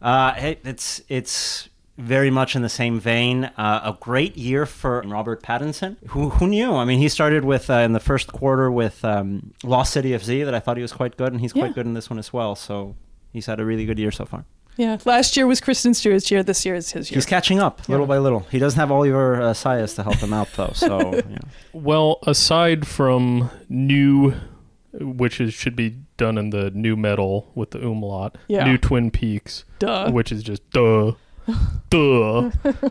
Uh, it, it's it's very much in the same vein. Uh, a great year for Robert Pattinson. Who, who knew? I mean, he started with uh, in the first quarter with um, Lost City of Z that I thought he was quite good, and he's Yeah. quite good in this one as well. So he's had a really good year so far. Yeah, last year was Kristen Stewart's year. This year is his year. He's catching up little by little. He doesn't have Oliver uh, Assayas to help him out though. So you know. Well, aside from new, which is should be done in the new metal with the umlaut, Yeah. new Twin Peaks, Duh. which is just duh. Duh.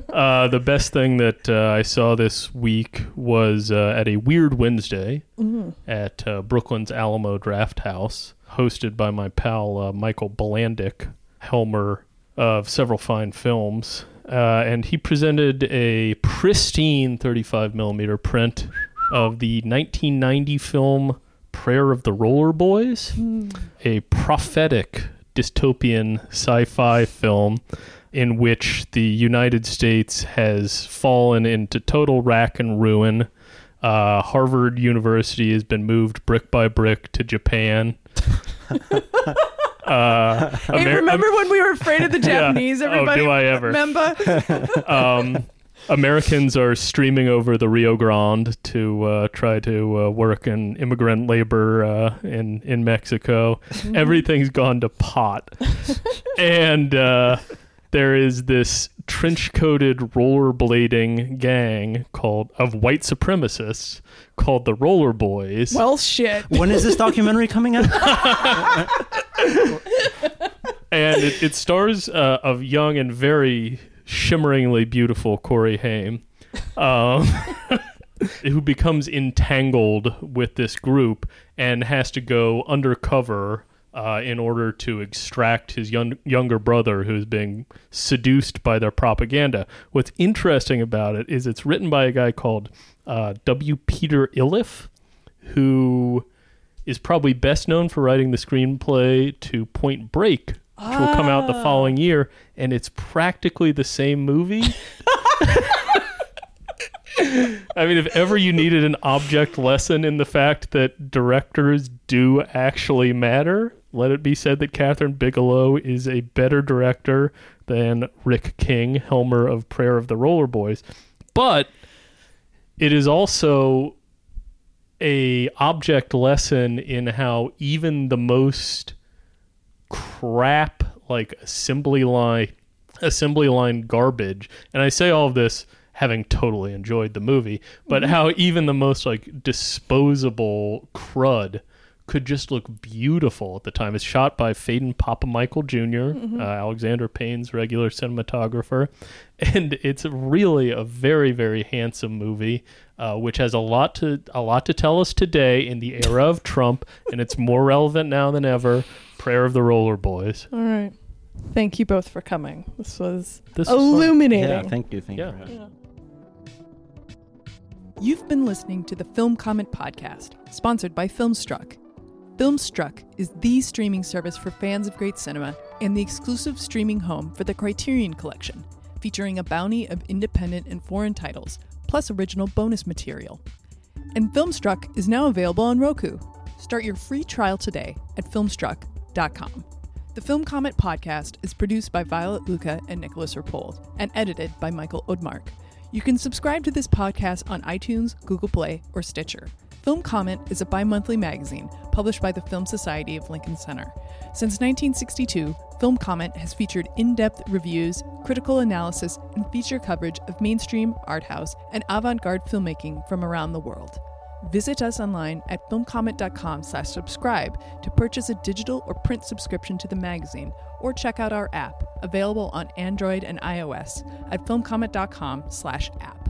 uh, the best thing that uh, I saw this week was uh, at a Weird Wednesday Mm-hmm. at uh, Brooklyn's Alamo Drafthouse, hosted by my pal uh, Michael Bilandic, Helmer of several fine films. Uh, and he presented a pristine 35 millimeter print of the 1990 film Prayer of the Roller Boys, a prophetic dystopian sci-fi film in which the United States has fallen into total rack and ruin. Uh, Harvard University has been moved brick by brick to Japan. uh, Hey, Amer- remember when we were afraid of the Yeah. Japanese? Oh, Everybody, do I ever. remember? um, Americans are streaming over the Rio Grande to uh, try to uh, work in immigrant labor uh, in in Mexico. Everything's gone to pot, and uh, there is this trench-coated rollerblading gang called of white supremacists called the Roller Boys. well, shit. When is this documentary coming out? and it, it stars uh, of young and very shimmeringly beautiful Corey Haim, um, who becomes entangled with this group and has to go undercover uh, in order to extract his young, younger brother who's being seduced by their propaganda. What's interesting about it is it's written by a guy called uh, W. Peter Iliff, who is probably best known for writing the screenplay to Point Break, which will come out the following year, and it's practically the same movie. I mean, if ever you needed an object lesson in the fact that directors do actually matter, let it be said that Kathryn Bigelow is a better director than Rick King, Helmer of Prayer of the Roller Boys. But it is also a object lesson in how even the most crap like assembly line assembly line garbage and i say all of this having totally enjoyed the movie but how even the most like disposable crud could just look beautiful at the time it's shot by Phedon Papamichael junior uh, Alexander Payne's regular cinematographer, and it's really a very very handsome movie, uh, which has a lot to a lot to tell us today in the era of Trump, and it's more relevant now than ever. Prayer of the Roller Boys. All right. Thank you both for coming. This was This was illuminating. yeah, thank you. Thank Yeah. you. You've been listening to the Film Comment Podcast, sponsored by Filmstruck. Filmstruck is the streaming service for fans of great cinema and the exclusive streaming home for the Criterion Collection, featuring a bounty of independent and foreign titles, plus original bonus material. And Filmstruck is now available on Roku. Start your free trial today at filmstruck.com. The Film Comment podcast is produced by Violet Lucca and Nicholas Rapold and edited by Michael Odmark. You can subscribe to this podcast on iTunes, Google Play, or Stitcher. Film Comment is a bi monthly magazine published by the Film Society of Lincoln Center. Since 1962, Film Comment has featured in depth reviews, critical analysis, and feature coverage of mainstream, art house, and avant garde filmmaking from around the world. Visit us online at filmcomment.com slash subscribe to purchase a digital or print subscription to the magazine, or check out our app, available on Android and iOS at filmcomment.com slash app.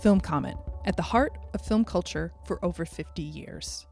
Film Comment, at the heart of film culture for over 50 years.